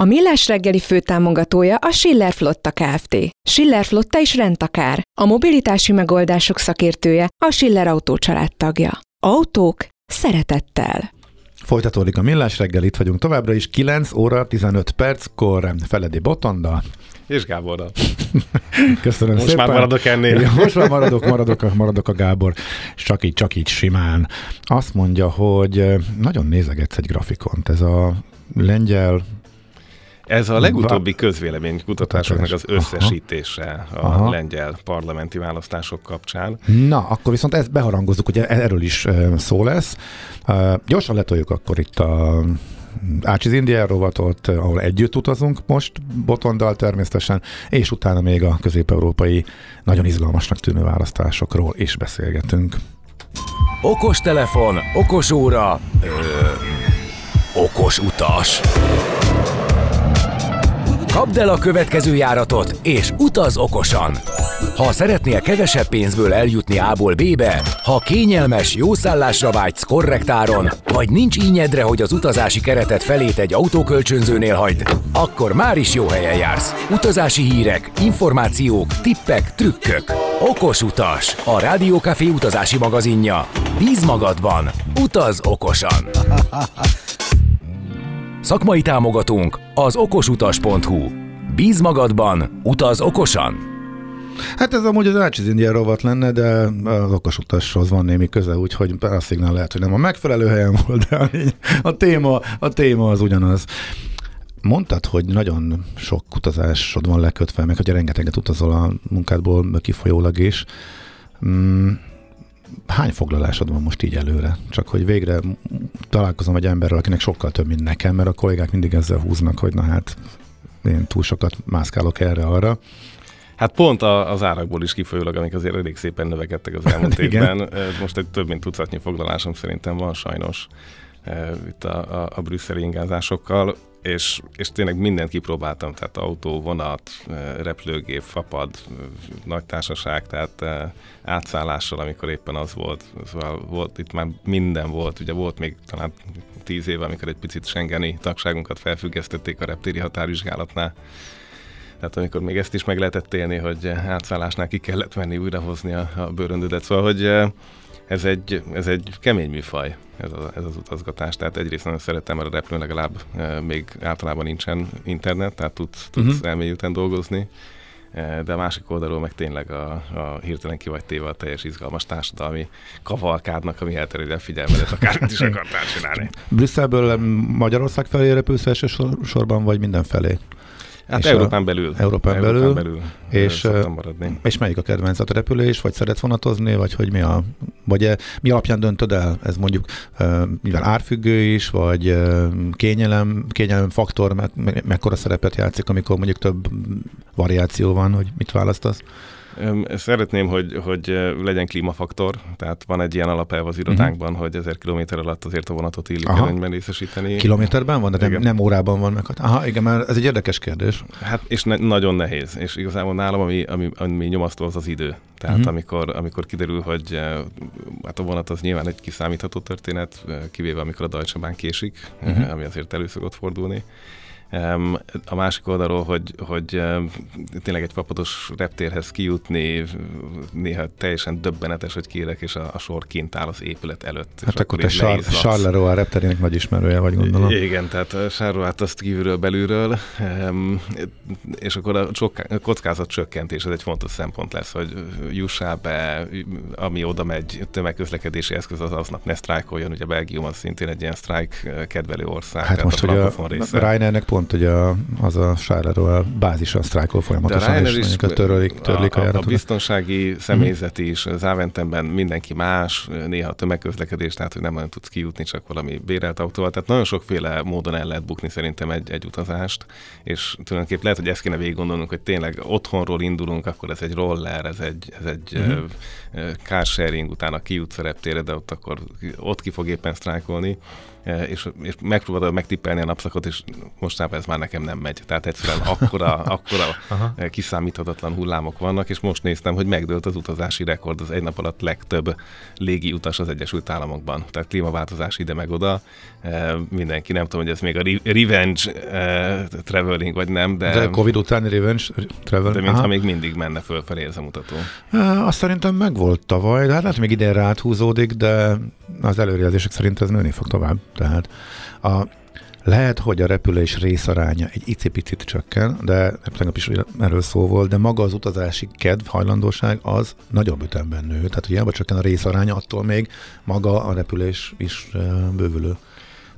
A Millás reggeli főtámogatója a Schiller Flotta Kft. Schiller Flotta is rendtakár. A mobilitási megoldások szakértője a Schiller Autó tagja. Autók szeretettel. Folytatódik a Millás reggel, itt vagyunk továbbra is, 9 óra 15 perckor Feledi Botonda. És Gáborra. Köszönöm most szépen. már maradok ennél. Ja, most már maradok, maradok, maradok a Gábor. Csak így, csak így simán. Azt mondja, hogy nagyon nézegetsz egy grafikont. Ez a lengyel ez a legutóbbi közvéleménykutatásoknak az összesítése a Aha. lengyel parlamenti választások kapcsán. Na, akkor viszont ezt beharangozzuk, hogy erről is szó lesz. Gyorsan letoljuk akkor itt a Ácsiz Indián rovatot, ahol együtt utazunk most, Botondal természetesen, és utána még a közép-európai nagyon izgalmasnak tűnő választásokról is beszélgetünk. Okos telefon, okos óra, ö, okos utas. Kapd el a következő járatot, és utaz okosan! Ha szeretnél kevesebb pénzből eljutni A-ból B-be, ha kényelmes, jó szállásra vágysz korrekt áron, vagy nincs ínyedre, hogy az utazási keretet felét egy autókölcsönzőnél hagyd, akkor már is jó helyen jársz. Utazási hírek, információk, tippek, trükkök. Okos utas, a Rádiókafé utazási magazinja. Bíz magadban, utaz okosan! Szakmai támogatónk az okosutas.hu. Bíz magadban, utaz okosan! Hát ez amúgy az Ácsiz India rovat lenne, de az okosutashoz van némi köze, úgyhogy a szignál lehet, hogy nem a megfelelő helyen volt, de a téma, a téma az ugyanaz. Mondtad, hogy nagyon sok utazásod van lekötve, meg hogy rengeteget utazol a munkádból kifolyólag is. Hány foglalásod van most így előre? Csak hogy végre találkozom egy emberrel, akinek sokkal több, mint nekem, mert a kollégák mindig ezzel húznak, hogy na hát én túl sokat mászkálok erre-arra. Hát pont az árakból is kifolyólag, amik azért elég szépen növekedtek az elmúlt évben. Most egy több mint tucatnyi foglalásom szerintem van sajnos itt a, a, a brüsszeli ingázásokkal és, és tényleg mindent kipróbáltam, tehát autó, vonat, repülőgép, fapad, nagy társaság, tehát átszállással, amikor éppen az volt. Szóval volt, itt már minden volt, ugye volt még talán tíz éve, amikor egy picit Schengeni tagságunkat felfüggesztették a reptéri határvizsgálatnál. Tehát amikor még ezt is meg lehetett élni, hogy átszállásnál ki kellett menni, újrahozni a, a bőröndödet. Szóval, hogy ez egy, ez egy kemény műfaj, ez, a, ez az utazgatás. Tehát egyrészt nagyon szeretem, mert a repülőn legalább e, még általában nincsen internet, tehát tudsz, tudsz uh-huh. elmélyülten dolgozni. E, de a másik oldalról meg tényleg a, a hirtelen ki vagy téve a teljes izgalmas társadalmi kavalkádnak, ami elteredi a figyelmedet, akármit is akartál csinálni. Brüsszelből Magyarország felé repülsz elsősorban, vagy mindenfelé? Hát és Európán belül. Európán, Európán belül. belül és, maradni. és melyik a kedvenc? A repülés, vagy szeretsz vonatozni, vagy hogy mi a, vagy e, mi alapján döntöd el? Ez mondjuk mivel árfüggő is, vagy kényelem, kényelem faktor, me, me, mekkora szerepet játszik, amikor mondjuk több variáció van, hogy mit választasz? Szeretném, hogy, hogy legyen klímafaktor, tehát van egy ilyen alapelv az irodánkban, uh-huh. hogy 1000 km alatt azért a vonatot illik Aha. előnyben részesíteni. Kilométerben van, de nem, nem órában van meg. Aha, igen, mert ez egy érdekes kérdés. Hát, és ne, nagyon nehéz, és igazából nálam, ami, ami, ami nyomasztó, az az idő. Tehát uh-huh. amikor, amikor kiderül, hogy hát a vonat az nyilván egy kiszámítható történet, kivéve amikor a Deutsche Bahn késik, uh-huh. ami azért elő szokott fordulni, a másik oldalról, hogy, hogy tényleg egy papados reptérhez kijutni, néha teljesen döbbenetes, hogy kérek, és a, a sor kint áll az épület előtt. Hát akkor te Charleroi repterének nagy ismerője vagy, gondolom. Igen, tehát Charleroi azt kívülről, belülről, és akkor a kockázat csökkentés, ez egy fontos szempont lesz, hogy jussál be, ami oda megy, tömegközlekedési eszköz az aznap ne sztrájkoljon, ugye Belgium az szintén egy ilyen sztrájk kedvelő ország. Hát most, hogy a, a Ryanairnek pont pont ugye az a Sárleró bázison sztrájkol folyamatosan, és is törlik, törlik a, a, a biztonsági személyzet is, az Áventemben mindenki más, néha tömegközlekedés, tehát hogy nem nagyon tudsz kijutni csak valami bérelt autóval, tehát nagyon sokféle módon el lehet bukni szerintem egy, egy utazást, és tulajdonképpen lehet, hogy ezt kéne végig gondolnunk, hogy tényleg otthonról indulunk, akkor ez egy roller, ez egy, ez egy uh-huh. car sharing, utána kijutsz a reptére, de ott akkor ott ki fog éppen sztrájkolni, és, és megpróbálod megtippelni a napszakot, és mostanában ez már nekem nem megy. Tehát egyszerűen akkora, akkora kiszámíthatatlan hullámok vannak, és most néztem, hogy megdőlt az utazási rekord az egy nap alatt legtöbb légi utas az Egyesült Államokban. Tehát klímaváltozás ide meg oda. Mindenki, nem tudom, hogy ez még a revenge traveling, vagy nem, de... De Covid utáni revenge traveling. De mintha még mindig menne fölfelé ez a mutató. Azt szerintem megvolt tavaly, de hát lehet, még idén áthúzódik, de az előrejelzések szerint ez nőni fog tovább. Tehát a, lehet, hogy a repülés részaránya egy icipicit csökken, de tegnap is erről szó volt, de maga az utazási kedv, hajlandóság az nagyobb ütemben nő. Tehát, hiába csökken a részaránya, attól még maga a repülés is bővülő.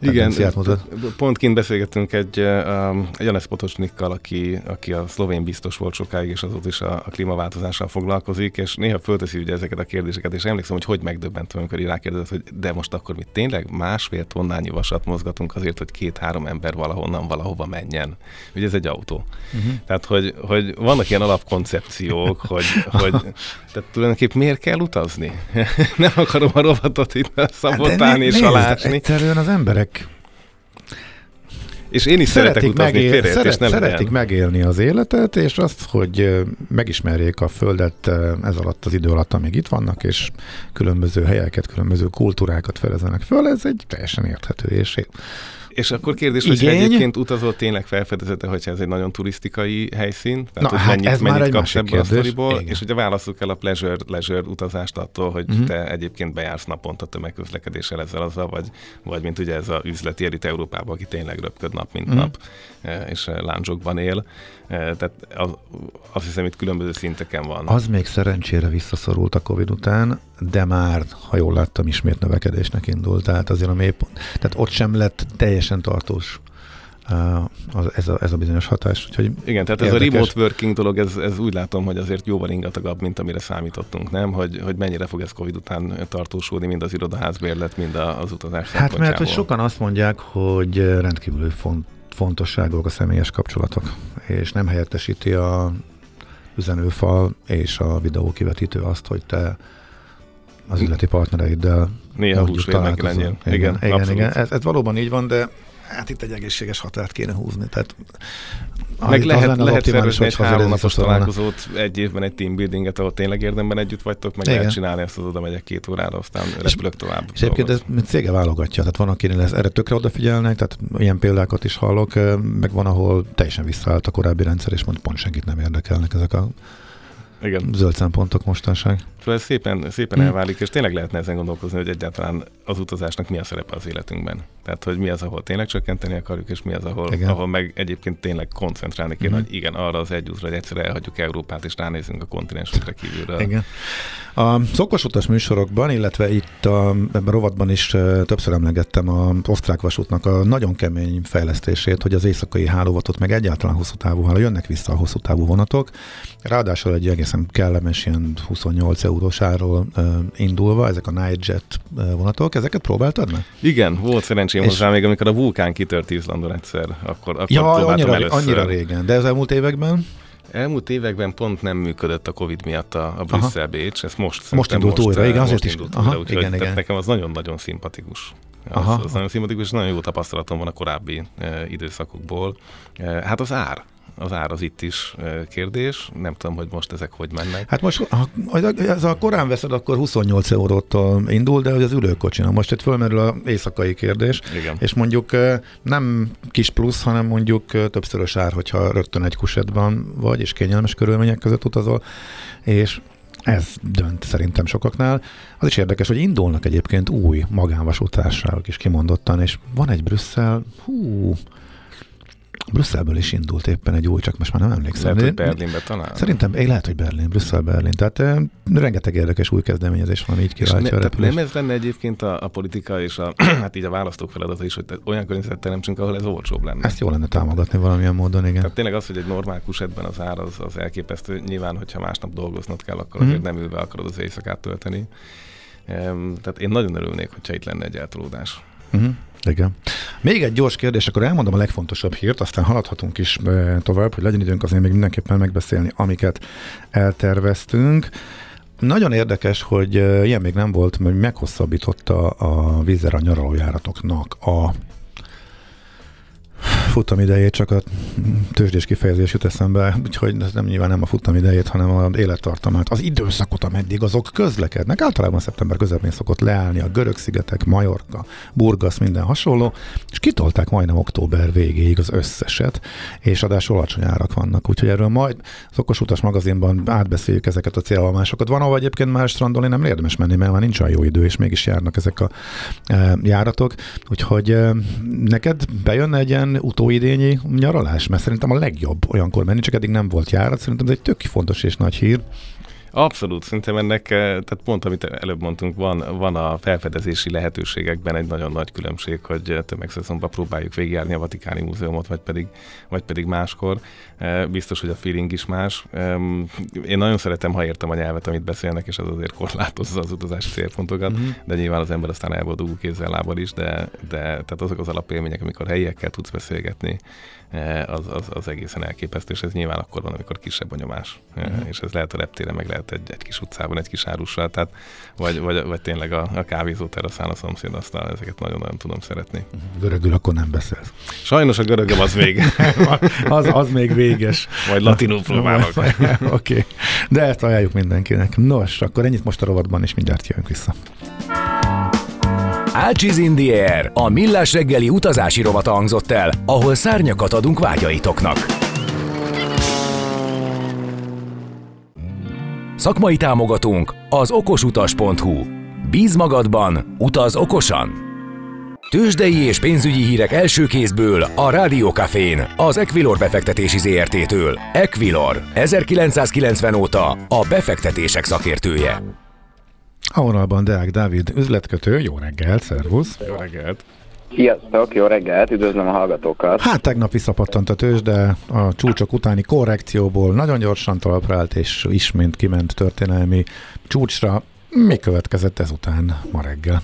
Igen, mutat. pont kint beszélgettünk egy, um, egy Potocsnikkal, aki, aki a szlovén biztos volt sokáig, és azóta is a, a klímaváltozással foglalkozik, és néha fölteszi ugye ezeket a kérdéseket, és emlékszem, hogy hogy megdöbbentem, amikor rákérdezett, hogy de most akkor mi tényleg másfél tonnányi vasat mozgatunk azért, hogy két-három ember valahonnan valahova menjen. Ugye ez egy autó. Uh-huh. Tehát, hogy, hogy vannak ilyen alapkoncepciók, hogy, hogy tehát tulajdonképpen miért kell utazni? Nem akarom a rovatot itt szabotálni és alásni. Egyszerűen az emberek és én is szeretek utazni megél, szeret, és nem Szeretik legyen. megélni az életet, és azt, hogy megismerjék a Földet ez alatt az idő alatt, amíg itt vannak, és különböző helyeket, különböző kultúrákat felezenek föl, ez egy teljesen érthető és és akkor kérdés, hogy egyébként utazol tényleg felfedezete, hogyha ez egy nagyon turisztikai helyszín, tehát Na, hogy hát mennyit, ez mennyit már kapsz ebből kérdés. a sztoriból, és ugye válaszok el a pleasure, leisure utazást attól, hogy uh-huh. te egyébként bejársz naponta tömegközlekedéssel ezzel azzal, vagy, vagy mint ugye ez a üzleti elit Európában, aki tényleg röpköd nap, mint uh-huh. nap, és eh, láncsokban él. Eh, tehát az, azt hiszem, itt különböző szinteken van. Az még szerencsére visszaszorult a Covid után, de már, ha jól láttam, ismét növekedésnek indult. Tehát azért a mélypont. Tehát ott sem lett teljesen tartós az, ez, a, ez a bizonyos hatás. Úgyhogy Igen, tehát érdekes. ez a remote working dolog, ez, ez úgy látom, hogy azért jóval ingatagabb, mint amire számítottunk, nem? Hogy, hogy mennyire fog ez Covid után tartósulni, mind az irodaházbérlet, mind az utazás Hát mert hogy sokan azt mondják, hogy rendkívül font, fontosságok a személyes kapcsolatok, és nem helyettesíti a üzenőfal és a videó kivetítő azt, hogy te az üzleti partnereiddel Néha húsvét meg kell Igen, igen, igen, igen. Ez, ez valóban így van, de hát itt egy egészséges határt kéne húzni. Tehát, meg lehet, lehet szervezni egy három napos találkozót egy évben, egy teambuildinget, ahol tényleg érdemben együtt vagytok, meg Igen. lehet csinálni ezt az oda megyek két órára, aztán repülök tovább. És egyébként ez cége válogatja, tehát van, akinek lesz, erre tökre odafigyelnek, tehát ilyen példákat is hallok, meg van, ahol teljesen visszaállt a korábbi rendszer, és mond pont senkit nem érdekelnek ezek a igen. zöld szempontok mostanság. Szóval ez szépen, szépen hmm. elválik, és tényleg lehetne ezen gondolkozni, hogy egyáltalán az utazásnak mi a szerepe az életünkben. Tehát, hogy mi az, ahol tényleg csökkenteni akarjuk, és mi az, ahol, ahol meg egyébként tényleg koncentrálni kéne, hmm. hogy igen, arra az egy útra, hogy egyszer elhagyjuk Európát, és ránézünk a kontinensünkre kívülről. Igen. A szokos utas műsorokban, illetve itt a, ebben a rovatban is többször emlegettem az osztrák vasútnak a nagyon kemény fejlesztését, hogy az éjszakai hálóvatot, meg egyáltalán hosszú távú jönnek vissza a hosszú távú vonatok. Ráadásul egy egészen kellemes ilyen 28 eurós árról uh, indulva, ezek a Nightjet vonatok, ezeket próbáltad meg? Igen, volt szerencsém és... hozzá még, amikor a vulkán kitört Izlandon egyszer, akkor, akkor ja, annyira, először. annyira régen, de az elmúlt években? Elmúlt években pont nem működött a Covid miatt a, a Brüsszel-Bécs, ez most Most indult most, újra, igen, azért is. Aha, újra, úgyhogy igen, igen. nekem az nagyon-nagyon szimpatikus. Az, Aha. az nagyon szimpatikus, és nagyon jó tapasztalatom van a korábbi e, időszakokból. E, hát az ár, az ár az itt is kérdés. Nem tudom, hogy most ezek hogy mennek. Hát most, ha ez a korán veszed, akkor 28 eurótól indul, de hogy az ülőkocsina. Most itt fölmerül a éjszakai kérdés. Igen. És mondjuk nem kis plusz, hanem mondjuk többszörös ár, hogyha rögtön egy kusetban vagy, és kényelmes körülmények között utazol. És ez dönt szerintem sokaknál. Az is érdekes, hogy indulnak egyébként új magánvasútárságok is kimondottan, és van egy Brüsszel, hú, Brüsszelből is indult éppen egy új, csak most már nem emlékszem. Lehet, hogy Berlinbe talán. Szerintem, én lehet, hogy Berlin, Brüsszel, Berlin. Tehát e, rengeteg érdekes új kezdeményezés van, így királtja ne, a Nem ez lenne egyébként a, a politika és a, hát így a választók feladata is, hogy olyan környezetet teremtsünk, ahol ez olcsóbb lenne. Ezt jó lenne támogatni valamilyen módon, igen. Tehát tényleg az, hogy egy normál kusetben az ár az, az elképesztő. Nyilván, hogyha másnap dolgoznod kell, akkor azért mm. nem ülve akarod az éjszakát tölteni. Tehát én nagyon örülnék, hogyha itt lenne egy eltolódás. Uh-huh. Igen. Még egy gyors kérdés, akkor elmondom a legfontosabb hírt, aztán haladhatunk is tovább, hogy legyen időnk azért még mindenképpen megbeszélni, amiket elterveztünk. nagyon érdekes, hogy ilyen még nem volt, mert meghosszabbította a vízzel a nyaralójáratoknak a futam idejét, csak a tőzsdés kifejezés jut eszembe, úgyhogy ez nem nyilván nem a futam idejét, hanem a élettartamát, az időszakot, ameddig azok közlekednek. Általában szeptember közepén szokott leállni a Görög-szigetek, Majorka, Burgas, minden hasonló, és kitolták majdnem október végéig az összeset, és adásul alacsony árak vannak. Úgyhogy erről majd az Okos Utas magazinban átbeszéljük ezeket a célállomásokat. Van, ahol egyébként már strandolni nem érdemes menni, mert már nincs olyan jó idő, és mégis járnak ezek a e, járatok. Úgyhogy e, neked bejönne egy ilyen utóidényi nyaralás? Mert szerintem a legjobb olyankor menni, csak eddig nem volt járat. Szerintem ez egy tök fontos és nagy hír. Abszolút, szerintem ennek, eh, tehát pont amit előbb mondtunk, van, van a felfedezési lehetőségekben egy nagyon nagy különbség, hogy tömegszezonban próbáljuk végigjárni a Vatikáni Múzeumot, vagy pedig, vagy pedig máskor. Eh, biztos, hogy a feeling is más. Én nagyon szeretem, ha értem a nyelvet, amit beszélnek, és az azért korlátozza az utazási célpontokat, uh-huh. de nyilván az ember aztán elboldogul kézzel lábbal is, de, de tehát azok az alapélmények, amikor helyiekkel tudsz beszélgetni, az, az, az egészen elképesztő, és ez nyilván akkor van, amikor kisebb a nyomás. Uh-huh. És ez lehet a reptéren, meg lehet egy, egy kis utcában, egy kis árussal, tehát vagy, vagy, vagy tényleg a, a kávézó teraszán a szomszéd aztán ezeket nagyon-nagyon tudom szeretni. Mhm. Görögül akkor nem beszélsz. Sajnos a görögöm az még. az, az még véges. Majd latinul próbálok. Oké, okay. de ezt ajánljuk mindenkinek. Nos, akkor ennyit most a rovatban, és mindjárt jövünk vissza. Ácsiz in the Air, a millás reggeli utazási rovata hangzott el, ahol szárnyakat adunk vágyaitoknak. Szakmai támogatunk az okosutas.hu. Bíz magadban, utaz okosan! Tőzsdei és pénzügyi hírek első kézből a Rádiókafén, az Equilor befektetési ZRT-től. Equilor, 1990 óta a befektetések szakértője. A vonalban Deák Dávid, üzletkötő, jó reggelt, szervusz! Jó reggelt! Sziasztok, jó reggelt, üdvözlöm a hallgatókat! Hát tegnap visszapattant a tőzs, de a csúcsok utáni korrekcióból nagyon gyorsan talpra állt, és ismét kiment történelmi csúcsra. Mi következett ezután ma reggel?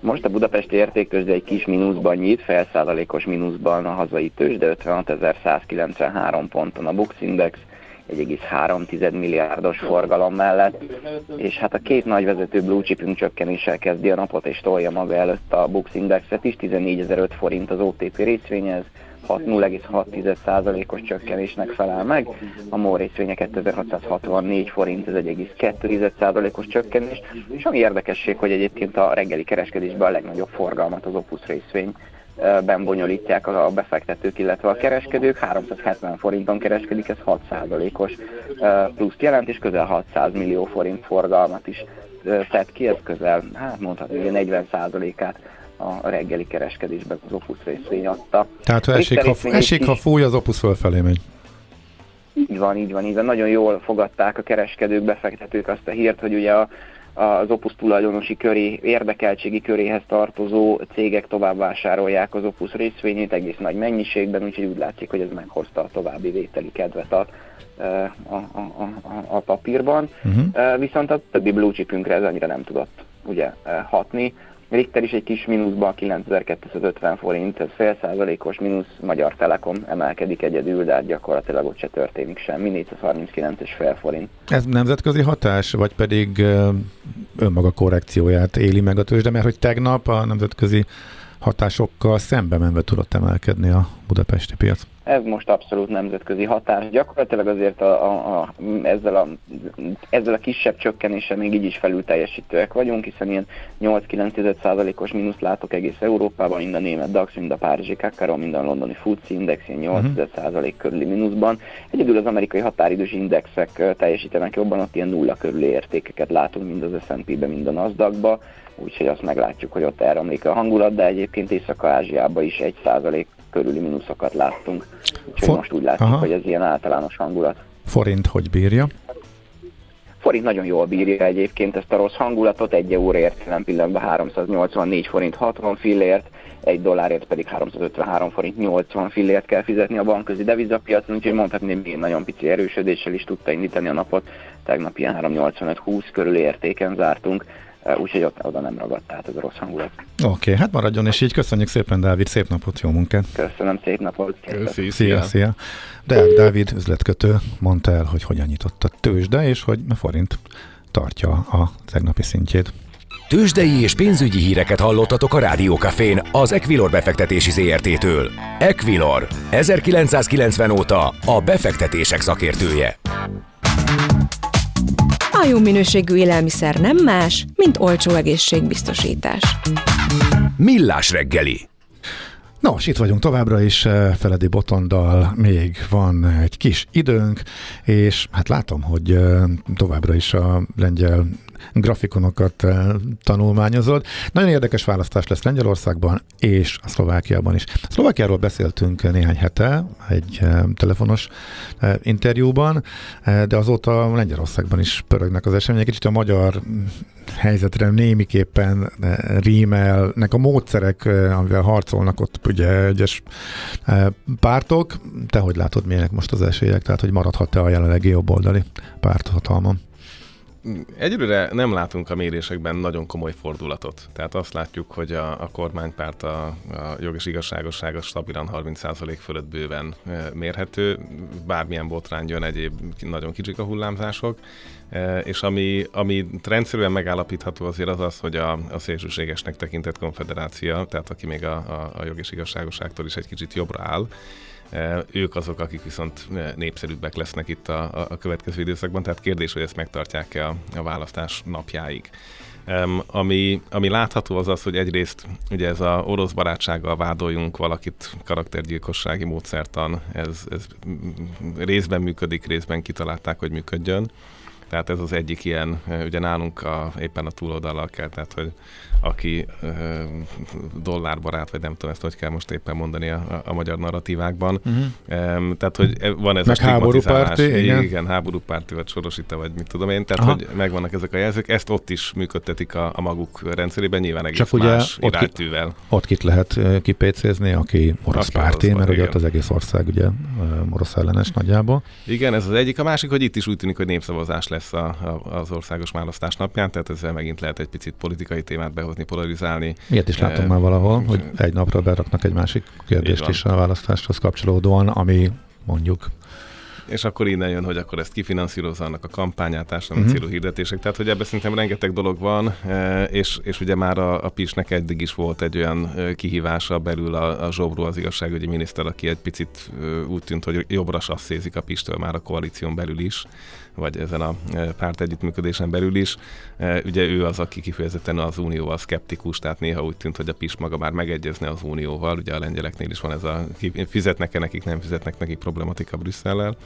Most a budapesti értéktőzsde egy kis mínuszban nyit, felszázalékos mínuszban a hazai tőzsde 56.193 ponton a Bux Index, 1,3 milliárdos forgalom mellett, és hát a két nagy vezető blue chipünk csökkenéssel kezdi a napot, és tolja maga előtt a Bux Indexet is, 14.005 forint az OTP részvényez, 0,6%-os csökkenésnek felel meg, a MOL részvénye 2664 forint, ez 1,2%-os csökkenés, és ami érdekesség, hogy egyébként a reggeli kereskedésben a legnagyobb forgalmat az Opus részvény ben bonyolítják a befektetők, illetve a kereskedők. 370 forinton kereskedik, ez 6%-os pluszt jelent, és közel 600 millió forint forgalmat is tett ki, ez közel, hát mondhatni, hogy 40%-át a reggeli kereskedésben az Opus részvény adta. Tehát ha esik, ha, esik, ha fúj, az Opus fölfelé megy. Így van, így van, így van. Nagyon jól fogadták a kereskedők, befektetők azt a hírt, hogy ugye a az Opus tulajdonosi köré, érdekeltségi köréhez tartozó cégek tovább vásárolják az Opus részvényét egész nagy mennyiségben, úgyhogy úgy látszik, hogy ez meghozta a további vételi kedvet a, a, a, a, a papírban. Uh-huh. Viszont a többi blue chipünkre ez annyira nem tudott ugye hatni. Richter is egy kis mínuszban, 9250 forint, ez fél százalékos mínusz, Magyar Telekom emelkedik egyedül, de hát gyakorlatilag ott se történik semmi, 439,5 forint. Ez nemzetközi hatás, vagy pedig önmaga korrekcióját éli meg a tőzsde, mert hogy tegnap a nemzetközi hatásokkal szembe menve tudott emelkedni a budapesti piac? Ez most abszolút nemzetközi hatás. Gyakorlatilag azért a, a, a, ezzel, a, ezzel a kisebb csökkenéssel még így is felül teljesítőek vagyunk, hiszen ilyen 8-9%-os mínusz látok egész Európában, mind a német DAX, mind a Párizsi Kakaro, mind a londoni FTSE Index ilyen 8% uh-huh. körüli mínuszban. Egyedül az amerikai határidős indexek teljesítenek jobban, ott ilyen nulla körüli értékeket látunk mind az S&P-be, mind a Nasdaq-ba úgyhogy azt meglátjuk, hogy ott elromlik a hangulat, de egyébként Észak-Ázsiában is egy százalék körüli mínuszokat láttunk. Úgyhogy For- most úgy látjuk, Aha. hogy ez ilyen általános hangulat. Forint hogy bírja? Forint nagyon jól bírja egyébként ezt a rossz hangulatot, egy euróért jelen pillanatban 384 forint 60 fillért, egy dollárért pedig 353 forint 80 fillért kell fizetni a bankközi devizapiacon, úgyhogy mondhatni, hogy nagyon pici erősödéssel is tudta indítani a napot. Tegnap ilyen 385-20 körül értéken zártunk úgyhogy ott oda nem ragadt át ez a rossz hangulat. Oké, okay, hát maradjon, és így köszönjük szépen, Dávid, szép napot, jó munkát! Köszönöm, szép napot! Köszi, szia, szia! Deák Dávid, üzletkötő, mondta el, hogy hogyan nyitott a tőzsde, és hogy a forint tartja a tegnapi szintjét. Tőzsdei és pénzügyi híreket hallottatok a Rádiókafén az Equilor befektetési ZRT-től. Equilor, 1990 óta a befektetések szakértője. A jó minőségű élelmiszer nem más, mint olcsó egészségbiztosítás. Millás reggeli. Nos, itt vagyunk továbbra is, eh, Feledi Botondal még van egy kis időnk, és hát látom, hogy eh, továbbra is a lengyel grafikonokat eh, tanulmányozod. Nagyon érdekes választás lesz Lengyelországban és a Szlovákiában is. A Szlovákiáról beszéltünk néhány hete egy eh, telefonos eh, interjúban, de azóta Lengyelországban is pörögnek az események. Kicsit a magyar mm, helyzetre némiképpen rímelnek a módszerek, amivel harcolnak ott ugye egyes pártok. Te hogy látod, milyenek most az esélyek? Tehát, hogy maradhat-e a jelenlegi jobboldali párthatalma? Egyelőre nem látunk a mérésekben nagyon komoly fordulatot. Tehát azt látjuk, hogy a, a kormánypárt a, a jog és igazságosság az stabilan 30% fölött bőven mérhető. Bármilyen botrány jön, egyéb nagyon kicsik a hullámzások. És ami, ami rendszerűen megállapítható azért az az, hogy a, a szélsőségesnek tekintett konfederácia, tehát aki még a, a, a jog és igazságosságtól is egy kicsit jobbra áll, ők azok, akik viszont népszerűbbek lesznek itt a, a következő időszakban, tehát kérdés, hogy ezt megtartják-e a, a választás napjáig. Um, ami, ami látható az az, hogy egyrészt ugye ez a orosz barátsággal vádoljunk valakit karaktergyilkossági módszertan, ez, ez részben működik, részben kitalálták, hogy működjön. Tehát ez az egyik ilyen, ugye nálunk a, éppen a túloldallal kell, tehát hogy aki dollárbarát, vagy nem tudom ezt, hogy kell most éppen mondani a, a magyar narratívákban. Uh-huh. Tehát, hogy van ez Meg a stigmatizálás. igen. igen, háborúpárti, vagy sorosita, vagy mit tudom én. Tehát, Aha. hogy megvannak ezek a jelzők. Ezt ott is működtetik a, a maguk rendszerében, nyilván egész Csak más ugye iránytűvel. Ott, ki, ott kit lehet kipécézni, aki orosz aki párti, orosz, mert ugye ott az egész ország ugye orosz ellenes nagyjából. Igen, ez az egyik. A másik, hogy itt is úgy tűnik, hogy népszavazás lesz a, a, az országos választás napján, tehát ezzel megint lehet egy picit politikai témát behozni polarizálni. Miért is látom már valahol, hogy egy napra beraknak egy másik kérdést is a választáshoz kapcsolódóan, ami mondjuk és akkor innen jön, hogy akkor ezt kifinanszírozza annak a kampányát, társadalmi uh-huh. célú hirdetések. Tehát, hogy ebben szerintem rengeteg dolog van, és, és ugye már a, a PIS-nek eddig is volt egy olyan kihívása belül a, a Zsobró, az igazságügyi miniszter, aki egy picit úgy tűnt, hogy jobbra sasszézik a Pistől már a koalíción belül is vagy ezen a e, párt együttműködésen belül is. E, ugye ő az, aki kifejezetten az unióval szkeptikus, tehát néha úgy tűnt, hogy a PIS maga már megegyezne az unióval. Ugye a lengyeleknél is van ez a fizetnek-e nekik, nem fizetnek nekik problematika Brüsszellel.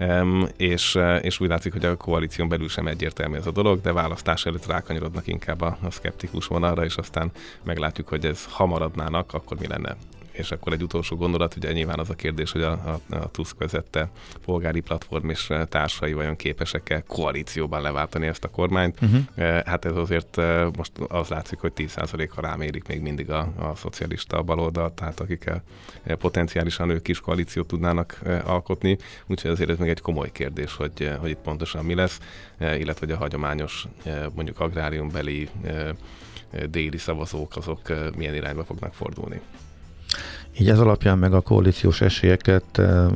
Um, és, e, és úgy látszik, hogy a koalíción belül sem egyértelmű ez a dolog, de választás előtt rákanyarodnak inkább a, a szkeptikus vonalra, és aztán meglátjuk, hogy ez ha maradnának, akkor mi lenne és akkor egy utolsó gondolat, ugye nyilván az a kérdés, hogy a, a, a Tusk vezette polgári platform és társai vajon képesek-e koalícióban leváltani ezt a kormányt. Uh-huh. Hát ez azért eh, most az látszik, hogy 10%-a rámérik még mindig a, a szocialista baloldal, tehát akik eh, potenciálisan ők is koalíciót tudnának alkotni, úgyhogy azért ez még egy komoly kérdés, hogy, hogy itt pontosan mi lesz, illetve hogy a hagyományos mondjuk agráriumbeli déli szavazók azok milyen irányba fognak fordulni. Így ez alapján meg a koalíciós esélyeket eh,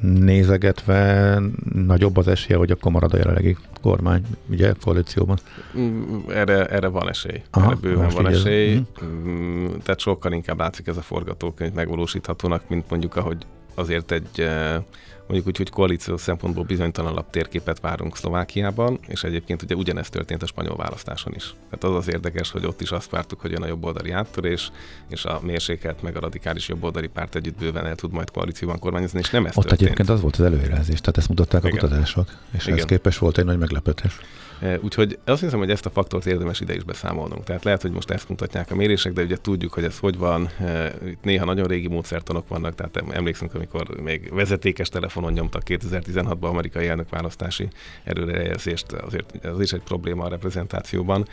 nézegetve nagyobb az esélye, hogy akkor marad a jelenlegi kormány, ugye, koalícióban? Mm, erre, erre van esély. Aha, erre bőven van esély. Ez, uh-huh. Tehát sokkal inkább látszik ez a forgatókönyv megvalósíthatónak, mint mondjuk ahogy azért egy eh, mondjuk úgy, hogy koalíciós szempontból bizonytalanabb térképet várunk Szlovákiában, és egyébként ugye ugyanezt történt a spanyol választáson is. Tehát az az érdekes, hogy ott is azt vártuk, hogy jön a jobboldali áttörés, és a mérsékelt meg a radikális jobboldali párt együtt bőven el tud majd koalícióban kormányozni, és nem ez Ott történt. egyébként az volt az előjelzés, tehát ezt mutatták Igen. a kutatások, és Igen. ez képes volt egy nagy meglepetés. E, úgyhogy azt hiszem, hogy ezt a faktort érdemes ide is beszámolnunk. Tehát lehet, hogy most ezt mutatják a mérések, de ugye tudjuk, hogy ez hogy van. E, itt néha nagyon régi módszertanok vannak, tehát emlékszünk amikor még vezetékes telefonon nyomtak 2016-ban amerikai elnökválasztási erőrejelzést, azért az is egy probléma a reprezentációban,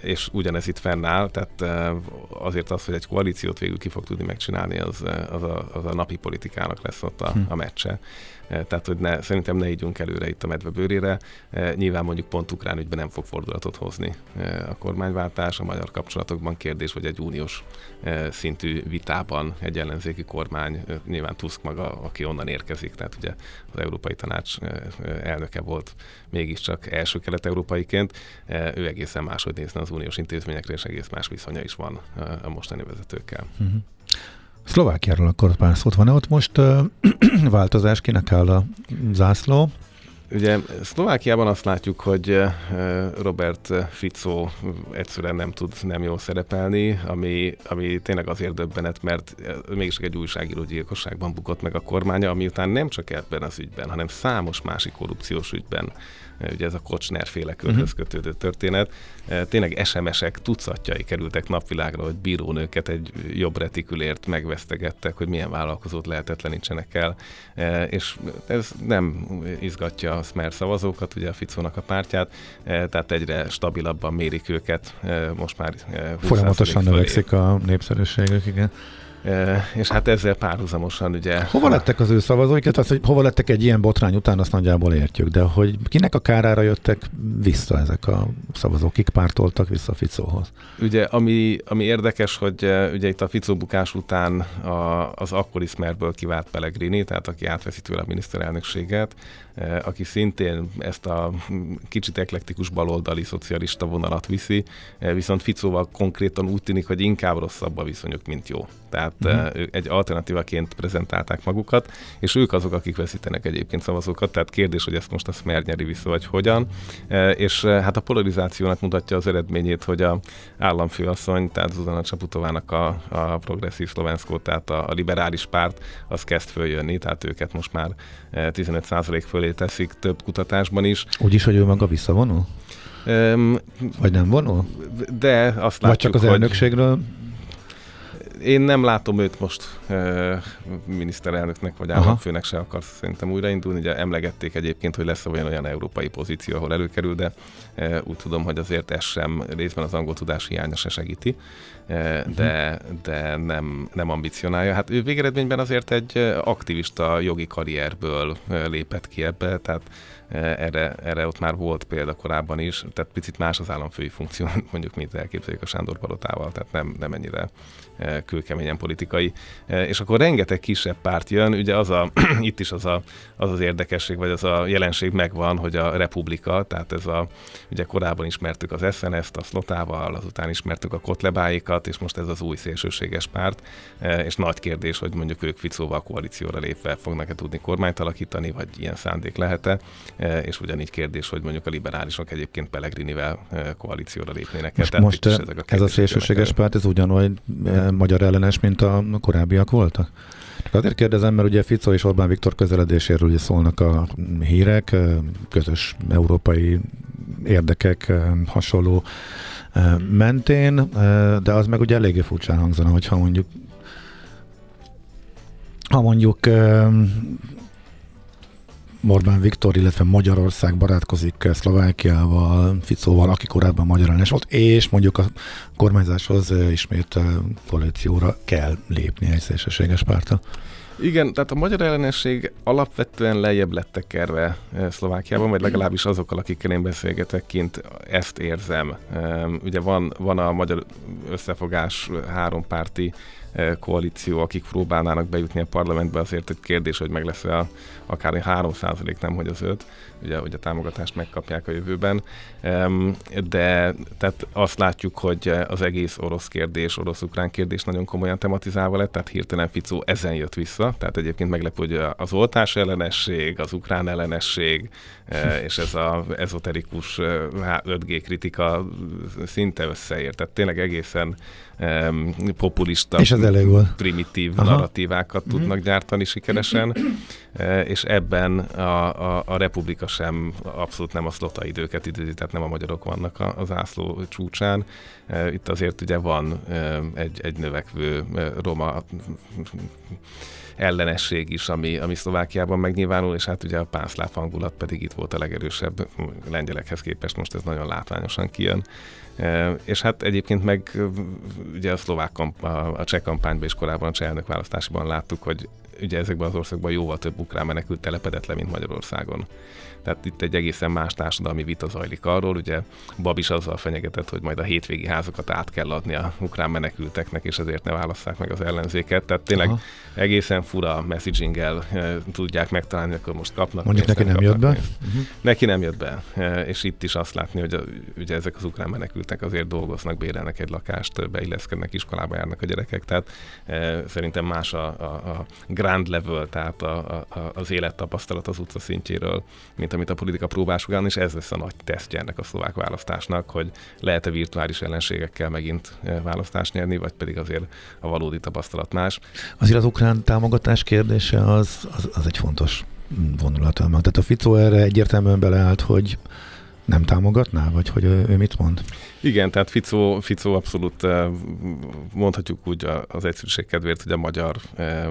és ugyanez itt fennáll, tehát azért az, hogy egy koalíciót végül ki fog tudni megcsinálni, az, az, a, az a napi politikának lesz ott a, hm. a meccse. Eh, tehát hogy ne, szerintem ne ígyunk előre itt a medve bőrére. Eh, nyilván mondjuk pont ukrán ügyben nem fog fordulatot hozni eh, a kormányváltás, a magyar kapcsolatokban kérdés, hogy egy uniós szintű vitában egy ellenzéki kormány, nyilván Tusk maga, aki onnan érkezik, tehát ugye az Európai Tanács elnöke volt mégiscsak első kelet-európaiként, ő egészen máshogy nézne az uniós intézményekre, és egész más viszonya is van a mostani vezetőkkel. Uh-huh. Szlovákiáról akkor pár szót van-e ott most változás, kinek áll a zászló? Ugye Szlovákiában azt látjuk, hogy Robert Fico egyszerűen nem tud nem jól szerepelni, ami, ami tényleg azért döbbenet, mert mégis egy újságíró gyilkosságban bukott meg a kormánya, ami után nem csak ebben az ügyben, hanem számos másik korrupciós ügyben ugye ez a Kocsner féle körhöz mhm. kötődő történet. Tényleg SMS-ek tucatjai kerültek napvilágra, hogy bírónőket egy jobb retikülért megvesztegettek, hogy milyen vállalkozót lehetetlenítsenek el, és ez nem izgatja a Smer szavazókat, ugye a Ficónak a pártját, tehát egyre stabilabban mérik őket, most már Folyamatosan növekszik a népszerűségük, igen. És hát ezzel párhuzamosan ugye... Hova lettek az ő szavazóikat? Az, hogy hova lettek egy ilyen botrány után, azt nagyjából értjük, de hogy kinek a kárára jöttek vissza ezek a szavazók, kik pártoltak vissza Ficóhoz? Ugye, ami, ami érdekes, hogy ugye itt a Ficó bukás után a, az akkori Smerből kivált Pellegrini, tehát aki átveszi tőle a miniszterelnökséget, aki szintén ezt a kicsit eklektikus baloldali szocialista vonalat viszi, viszont Ficóval konkrétan úgy tűnik, hogy inkább rosszabb a viszonyuk, mint jó. Tehát uh-huh. egy alternatívaként prezentálták magukat, és ők azok, akik veszítenek egyébként szavazókat, tehát kérdés, hogy ezt most a Smer nyeri vissza, vagy hogyan. És hát a polarizációnak mutatja az eredményét, hogy a államfőasszony, tehát Zuzana Csaputovának a, a progresszív szlovenszkó, tehát a, a liberális párt, az kezd följönni, tehát őket most már 15% fölé teszik több kutatásban is. Úgyis, hogy ő maga visszavonul? Um, Vagy nem vonul? De azt látjuk, Vagy csak az elnökségről hogy én nem látom őt most e, miniszterelnöknek vagy államfőnek se akar szerintem újraindulni. Ugye emlegették egyébként, hogy lesz olyan olyan európai pozíció, ahol előkerül, de e, úgy tudom, hogy azért ez sem részben az angol tudás hiánya se segíti, e, de, de nem, nem ambicionálja. Hát ő végeredményben azért egy aktivista jogi karrierből lépett ki ebbe, tehát erre, erre ott már volt példa korábban is, tehát picit más az államfői funkció, mondjuk, mint elképzeljük a Sándor Palotával, tehát nem, nem ennyire kőkeményen politikai. És akkor rengeteg kisebb párt jön, ugye az a, itt is az, a, az az érdekesség, vagy az a jelenség megvan, hogy a Republika, tehát ez a, ugye korábban ismertük az SNS-t a Slotával, azután ismertük a Kotlebáikat, és most ez az új szélsőséges párt, és nagy kérdés, hogy mondjuk ők Ficóval koalícióra lépve fognak-e tudni kormányt alakítani, vagy ilyen szándék lehet-e, és ugyanígy kérdés, hogy mondjuk a liberálisok egyébként Pellegrinivel koalícióra lépnének. Most, most ezek a ez a szélsőséges párt, ez ugyanolyan magyar ellenes, mint a korábbiak voltak? Azért kérdezem, mert ugye Fico és Orbán Viktor közeledéséről ugye szólnak a hírek, közös európai érdekek hasonló mentén, de az meg ugye eléggé furcsán hangzana, hogyha mondjuk ha mondjuk Orbán Viktor, illetve Magyarország barátkozik Szlovákiával, Ficóval, aki korábban magyar ellenes volt, és mondjuk a kormányzáshoz ismét koalícióra kell lépni egy szélsőséges pártal. Igen, tehát a magyar ellenesség alapvetően lejjebb lett tekerve Szlovákiában, vagy legalábbis azokkal, akikkel én beszélgetek kint, ezt érzem. Ugye van, van a magyar összefogás hárompárti koalíció, akik próbálnának bejutni a parlamentbe, azért egy kérdés, hogy meg lesz-e a, akár 3 nem hogy az 5, ugye, hogy a támogatást megkapják a jövőben. De tehát azt látjuk, hogy az egész orosz kérdés, orosz-ukrán kérdés nagyon komolyan tematizálva lett, tehát hirtelen Ficó ezen jött vissza, tehát egyébként meglepő, hogy az oltás ellenesség, az ukrán ellenesség, és ez az ezoterikus 5G kritika szinte összeért. Tehát tényleg egészen populista, és az elég volt. primitív Aha. narratívákat uh-huh. tudnak gyártani sikeresen, és ebben a, a, a Republika sem abszolút nem a szlota időket időzi, tehát nem a magyarok vannak a, az ászló csúcsán. Itt azért ugye van egy, egy növekvő roma ellenesség is, ami, ami Szlovákiában megnyilvánul, és hát ugye a pánszláv hangulat pedig itt volt a legerősebb lengyelekhez képest, most ez nagyon látványosan kijön. És hát egyébként meg ugye a szlovák kamp- a, a cseh kampányban és korábban a cseh elnök választásban láttuk, hogy ugye ezekben az országban jóval több ukrán menekült telepedett le, mint Magyarországon. Tehát itt egy egészen más társadalmi vita zajlik arról, ugye Bab is azzal fenyegetett, hogy majd a hétvégi házakat át kell adni a ukrán menekülteknek, és ezért ne válasszák meg az ellenzéket. Tehát tényleg Aha. egészen fura messaginggel e, tudják megtalálni, akkor most kapnak. Mondjuk neki nem jött be? Uh-huh. Neki nem jött be. E, és itt is azt látni, hogy a, ugye ezek az ukrán menekültek azért dolgoznak, bérelnek egy lakást, beilleszkednek, iskolába járnak a gyerekek, tehát e, szerintem más a, a, a grand level, tehát a, a, az élettapasztalat az utca szintjéről, mint amit a politika próbál sugálni, és ez lesz a nagy tesztje ennek a szlovák választásnak, hogy lehet-e virtuális ellenségekkel megint e, választást nyerni, vagy pedig azért a valódi tapasztalat más. Azért az ukrán támogatás kérdése az, az, az egy fontos vonulat. Tehát a Fico erre egyértelműen beleállt, hogy nem támogatná, vagy hogy ő mit mond? Igen, tehát Fico, Fico abszolút eh, mondhatjuk úgy az egyszerűség kedvéért, hogy a magyar, eh,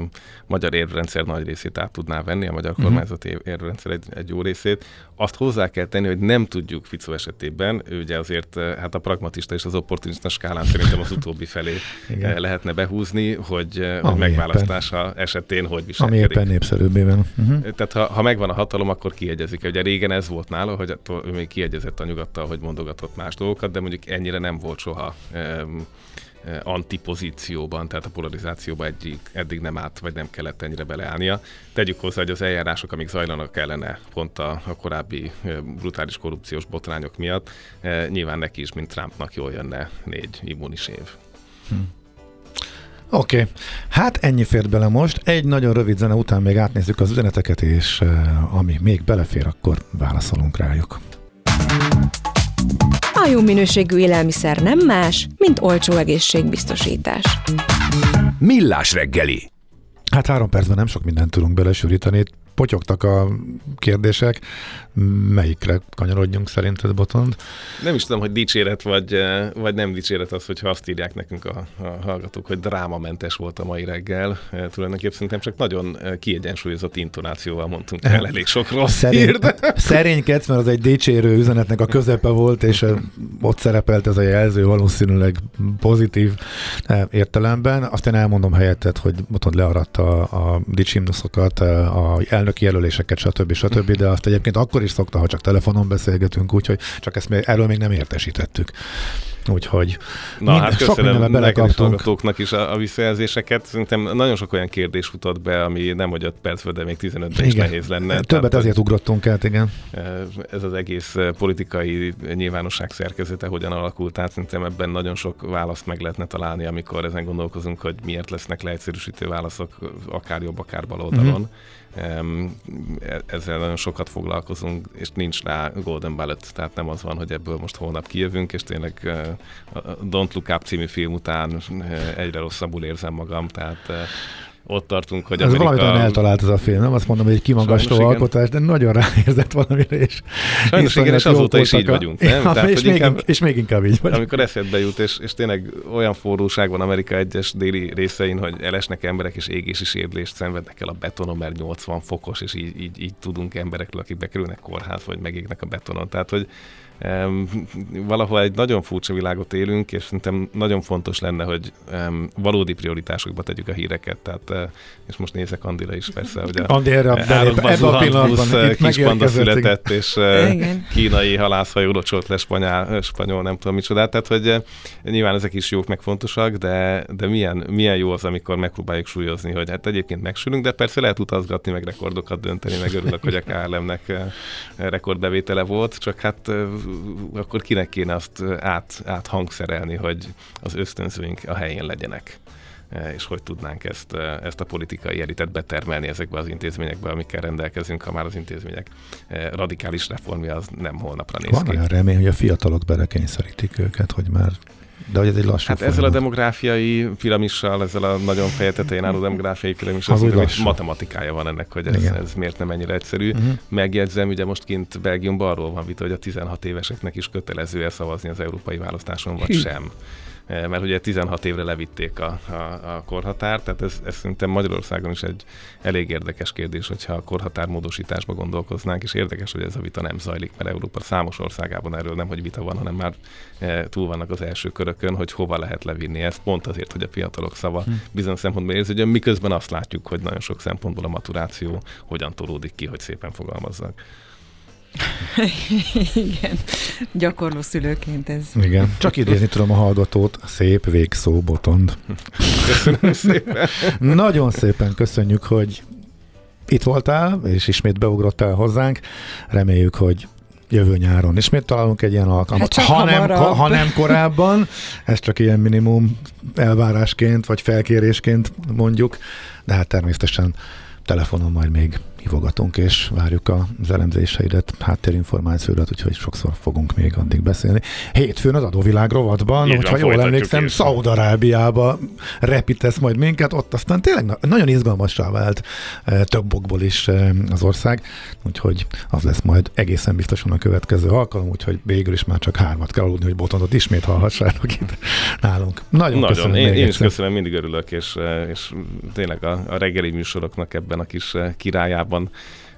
magyar érvrendszer nagy részét át tudná venni, a magyar uh-huh. kormányzati érvrendszer egy, egy jó részét. Azt hozzá kell tenni, hogy nem tudjuk Fico esetében, ő ugye azért eh, hát a pragmatista és az opportunista skálán szerintem az utóbbi felé Igen. lehetne behúzni, hogy, hogy megválasztása éppen. esetén hogy viselkedik. Ami éppen népszerűbbében. Uh-huh. Tehát ha, ha megvan a hatalom, akkor kiegyezik. Ugye régen ez volt nála, hogy ő még kiegyezett a nyugattal, hogy mondogatott más dolgokat, de mondjuk ennyire nem volt soha um, antipozícióban, tehát a polarizációban eddig, eddig nem állt, vagy nem kellett ennyire beleállnia. Tegyük hozzá, hogy az eljárások, amik zajlanak kellene pont a, a korábbi brutális korrupciós botrányok miatt, nyilván neki is, mint Trumpnak jól jönne négy immunis év. Hm. Oké, okay. hát ennyi fért bele most. Egy nagyon rövid zene után még átnézzük az üzeneteket, és ami még belefér, akkor válaszolunk rájuk. A jó minőségű élelmiszer nem más, mint olcsó egészségbiztosítás. Millás reggeli. Hát három percben nem sok mindent tudunk belesűríteni potyogtak a kérdések. Melyikre kanyarodjunk szerinted, Botond? Nem is tudom, hogy dicséret vagy, eh, vagy nem dicséret az, hogyha azt írják nekünk a, a hallgatók, hogy drámamentes volt a mai reggel. E, tulajdonképpen szerintem csak nagyon eh, kiegyensúlyozott intonációval mondtunk el elég sok rossz Szerény, hírt. Szerénykedsz, mert az egy dicsérő üzenetnek a közepe volt, és ott szerepelt ez a jelző valószínűleg pozitív értelemben. Aztán elmondom helyettet, hogy Botond learatta a, a dicsimnuszokat, a elnöki jelöléseket, stb. stb. De azt egyébként akkor is szokta, ha csak telefonon beszélgetünk, úgyhogy csak ezt még, erről még nem értesítettük. Úgyhogy Na mind, hát köszönöm neked is hallgatóknak is a, a visszajelzéseket. Szerintem nagyon sok olyan kérdés futott be, ami nem hogy 5 perc, de még 15-ben is nehéz lenne. Többet Tehát, ezért ugrottunk át, igen. Ez az egész politikai nyilvánosság szerkezete hogyan alakult. Tehát szerintem ebben nagyon sok választ meg lehetne találni, amikor ezen gondolkozunk, hogy miért lesznek leegyszerűsítő válaszok akár jobb, akár bal oldalon. Mm-hmm ezzel nagyon sokat foglalkozunk, és nincs rá Golden Ballot, tehát nem az van, hogy ebből most holnap kijövünk, és tényleg a Don't Look Up című film után egyre rosszabbul érzem magam, tehát ott tartunk, hogy Ez Amerika... valamit eltalált ez a film, nem azt mondom, hogy egy kimagasló alkotás, de nagyon ráérzett valamire, és Sajnos igen, és azóta is így vagyunk, nem? Ja, Tehát, és, még inkább, és még inkább így vagyunk. Amikor eszedbe jut, és, és tényleg olyan forróság van Amerika egyes déli részein, hogy elesnek emberek, és égési sérülést szenvednek el a betonon, mert 80 fokos, és így, így, így tudunk emberekről, akik bekerülnek kórházba, vagy megégnek a betonon. Tehát, hogy valahol egy nagyon furcsa világot élünk, és szerintem nagyon fontos lenne, hogy um, valódi prioritásokba tegyük a híreket. Tehát, uh, és most nézek Andira is persze, hogy a Andi erre belép, ebben a pillanatban kispanda született, és uh, kínai halászhajó locsolt le spanyol, spanyol, nem tudom micsodát. Tehát, hogy uh, nyilván ezek is jók, meg fontosak, de, de milyen, milyen jó az, amikor megpróbáljuk súlyozni, hogy hát egyébként megsülünk, de persze lehet utazgatni, meg rekordokat dönteni, meg örülök, hogy a KLM-nek rekordbevétele volt, csak hát akkor kinek kéne azt át, áthangszerelni, hogy az ösztönzőink a helyén legyenek és hogy tudnánk ezt, ezt a politikai elitet betermelni ezekbe az intézményekbe, amikkel rendelkezünk, ha már az intézmények radikális reformja az nem holnapra néz Van ki. olyan remény, hogy a fiatalok belekényszerítik őket, hogy már de hogy ez egy lassú Hát folyamat. ezzel a demográfiai piramissal, ezzel a nagyon fejetetején álló demográfiai piramissal, hogy matematikája van ennek, hogy ez, ez miért nem ennyire egyszerű. Uh-huh. Megjegyzem, ugye most kint Belgiumban arról van vita, hogy a 16 éveseknek is kötelező-e szavazni az európai választáson, vagy Hű. sem. Mert ugye 16 évre levitték a, a, a korhatárt, tehát ez, ez szerintem Magyarországon is egy elég érdekes kérdés, hogyha a korhatár módosításba gondolkoznánk, és érdekes, hogy ez a vita nem zajlik, mert Európa számos országában erről nem, hogy vita van, hanem már túl vannak az első körökön, hogy hova lehet levinni ezt, pont azért, hogy a fiatalok szava hm. bizonyos szempontból érzi, miközben azt látjuk, hogy nagyon sok szempontból a maturáció hogyan tolódik ki, hogy szépen fogalmazzak. Igen, gyakorló szülőként ez. Igen, csak idézni tudom a hallgatót, szép végszó, botond. Köszönöm szépen. Nagyon szépen köszönjük, hogy itt voltál, és ismét beugrottál hozzánk. Reméljük, hogy jövő nyáron ismét találunk egy ilyen alkalmat. Hát ha, nem, ha nem korábban, ez csak ilyen minimum elvárásként, vagy felkérésként mondjuk, de hát természetesen telefonon majd még hívogatunk, és várjuk az elemzéseidet, háttérinformációdat, úgyhogy sokszor fogunk még addig beszélni. Hétfőn az adóvilág rovatban, Így hogyha jól emlékszem, Szaudarábiába repítesz majd minket, ott aztán tényleg nagyon izgalmassá vált e, több okból is e, az ország, úgyhogy az lesz majd egészen biztosan a következő alkalom, úgyhogy végül is már csak hármat kell aludni, hogy botondot ismét hallhassátok itt nálunk. Nagyon, nagyon köszönöm. Én, én is köszönöm, mindig örülök, és, és tényleg a, a reggeli műsoroknak ebben a kis királyában vitában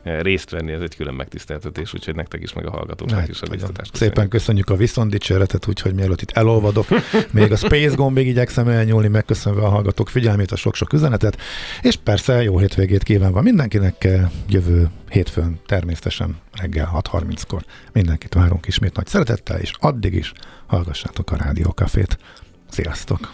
eh, részt venni, ez egy külön megtiszteltetés, úgyhogy nektek is, meg a hallgatóknak hát, is a biztatást. Szépen köszönjük a viszontdicséretet, úgyhogy mielőtt itt elolvadok, még a Space gombig igyekszem elnyúlni, megköszönve a hallgatók figyelmét, a sok-sok üzenetet, és persze jó hétvégét kívánva mindenkinek, eh, jövő hétfőn természetesen reggel 6.30-kor mindenkit várunk ismét nagy szeretettel, és addig is hallgassátok a Rádiókafét. Sziasztok!